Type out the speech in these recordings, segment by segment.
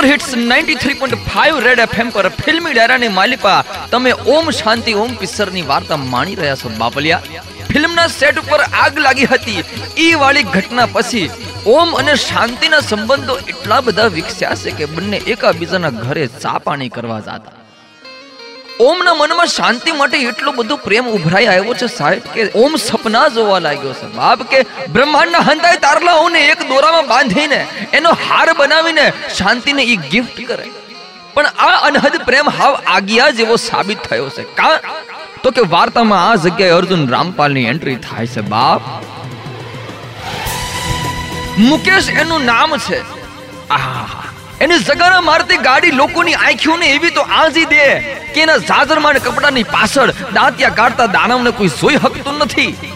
Super hits 93.5 red FM પર ફિલ્મી ડાયરાની માલિપા તમે ઓમ શાંતિ, ઓમ પિસરની વાર્તા માણી રહ્યા છો બાપલિયા ફિલ્મના સેટ ઉપર આગ લાગી હતી. ઈ વાળી ઘટના પછી ઓમ અને શાંતિના સંબંધો એટલા બધા વિકસ્યા છે કે બંને એકાબીજાના ઘરે ચા પાણી કરવા જતા. ઓમના મનમાં શાંતિ માટે એટલો બધો પ્રેમ ઉભરાઈ આવ્યો છે સાહેબ કે ઓમ સપના જોવા લાગ્યો છે. બાપ કે બ્રહ્માંડના હંતાય તારલાઓને એક દોરામાં બાંધીને એનો હાર બનાવીને શાંતિને એ ગિફ્ટ કરે. પણ આ અનહદ પ્રેમ હાવ આગિયા જેવો સાબિત થયો છે. કા? તો કે વાર્તામાં આ જગ્યાએ અર્જુન રામપાલની એન્ટ્રી થાય છે, બાપ. મુકેશ એનું નામ છે. આહા એની જગાના મારતી ગાડી લોકોની આંખીઓને એવી તો આજી દે કે એના જાજરમાન કપડાની પાછળ દાંતિયા કાઢતા દાનવને કોઈ જોઈ શકતું નથી.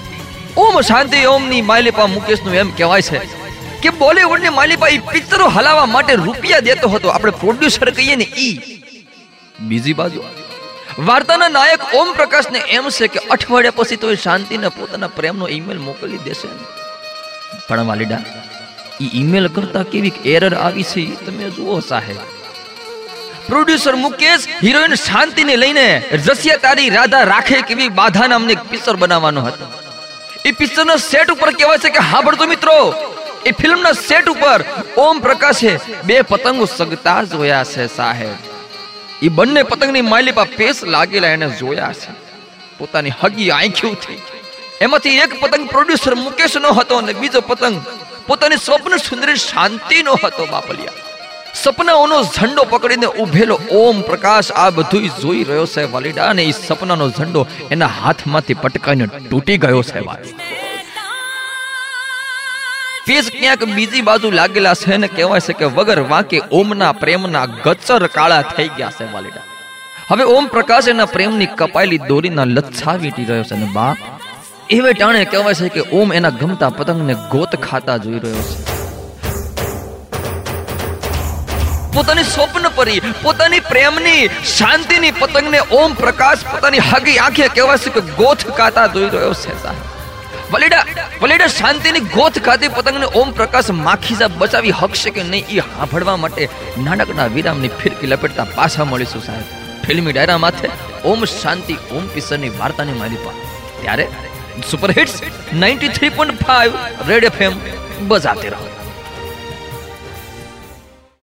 ઓમ શાંતિ ઓમની માલિપા મુકેશનું એમ કહેવાય છે કે બોલીવુડની માલિપા એ પિક્ચરો હલાવવા માટે રૂપિયા દેતો હતો. આપણે પ્રોડ્યુસર કહીએ ને ઈ. બીજી બાજુ વાર્તાના નાયક ઓમ પ્રકાશને એમ છે કે અઠવાડિયા પછી તો એ શાંતિને પોતાના પ્રેમનો ઈમેલ મોકલી દેશે. પણ વાલીડા ઈમેલ કરતા કેવી એરર આવી છે તમે જુઓ સાહેબ. પ્રોડ્યુસર મુકેશ હિરોઈન શાંતિને લઈને રસિયા તારી રાધા રાખે કેવી બાધા નામની પિક્ચર બનાવવાનો હતો. એ પિક્ચરના સેટ ઉપર કહેવાય છે કે હાંભળજો મિત્રો. એ ફિલ્મના સેટ ઉપર ઓમ પ્રકાશે બે પતંગો સગતા જોયા છે સાહેબ. એ બંને પતંગની માલિપા પેસ લાગેલા એને જોયા છે. પોતાની હગી આંખ્યુંથી એમાંથી એક પતંગ પ્રોડ્યુસર મુકેશ નો હતો અને બીજો પતંગ પોતાની સ્વપ્ન સુંદરી શાંતિનો હતો બાપલિયા. સપનાઓનો ઝંડો પકડીને ઉભેલો ઓમ પ્રકાશ આ બધું જોઈ રહ્યો છે વાલીડા અને એ સપનાનો ઝંડો એના હાથમાંથી પટકાઈને તૂટી ગયો છે ફેસ ક્યાંક બીજી બાજુ લાગેલા છે ને કહેવાય છે કે વગર વાંકે ઓમના પ્રેમના ગચર કાળા થઈ ગયા છે વાલીડા. હવે ઓમ પ્રકાશ એના પ્રેમની કપાયેલી દોરીના લચ્છાવી રહ્યો છે ને બાપ એવે ટાણે કહેવાય છે કે ઓમ એના ગમતા પતંગને ગોત ખાતા જોઈ રહ્યો છે. પોતાની સ્વપ્ન પરી, પોતાની પ્રેમની, શાંતિની પતંગને ઓમ પ્રકાશ, પોતાની હગી આંખે કહેવાય છે કે ગોથ ખાતા જોઈ રહ્યો છે વલીડા વલીડા શાંતિની ગોથ ખાતી પતંગને ઓમ પ્રકાશ માખીજા બચાવી હકશે કે નહીં એ હાંભળવા માટે નાનકડા વિરામની ફિરકી લપેટતા પાછા મળીશું સાહેબ. ફિલ્મી ડાયરા માથે ઓમ શાંતિ, ઓમ કિશનની વાર્તાની મારી પાસે ત્યારે સુપર હિટ્સ 93.5 રેડ એફએમ બજાતે રહો.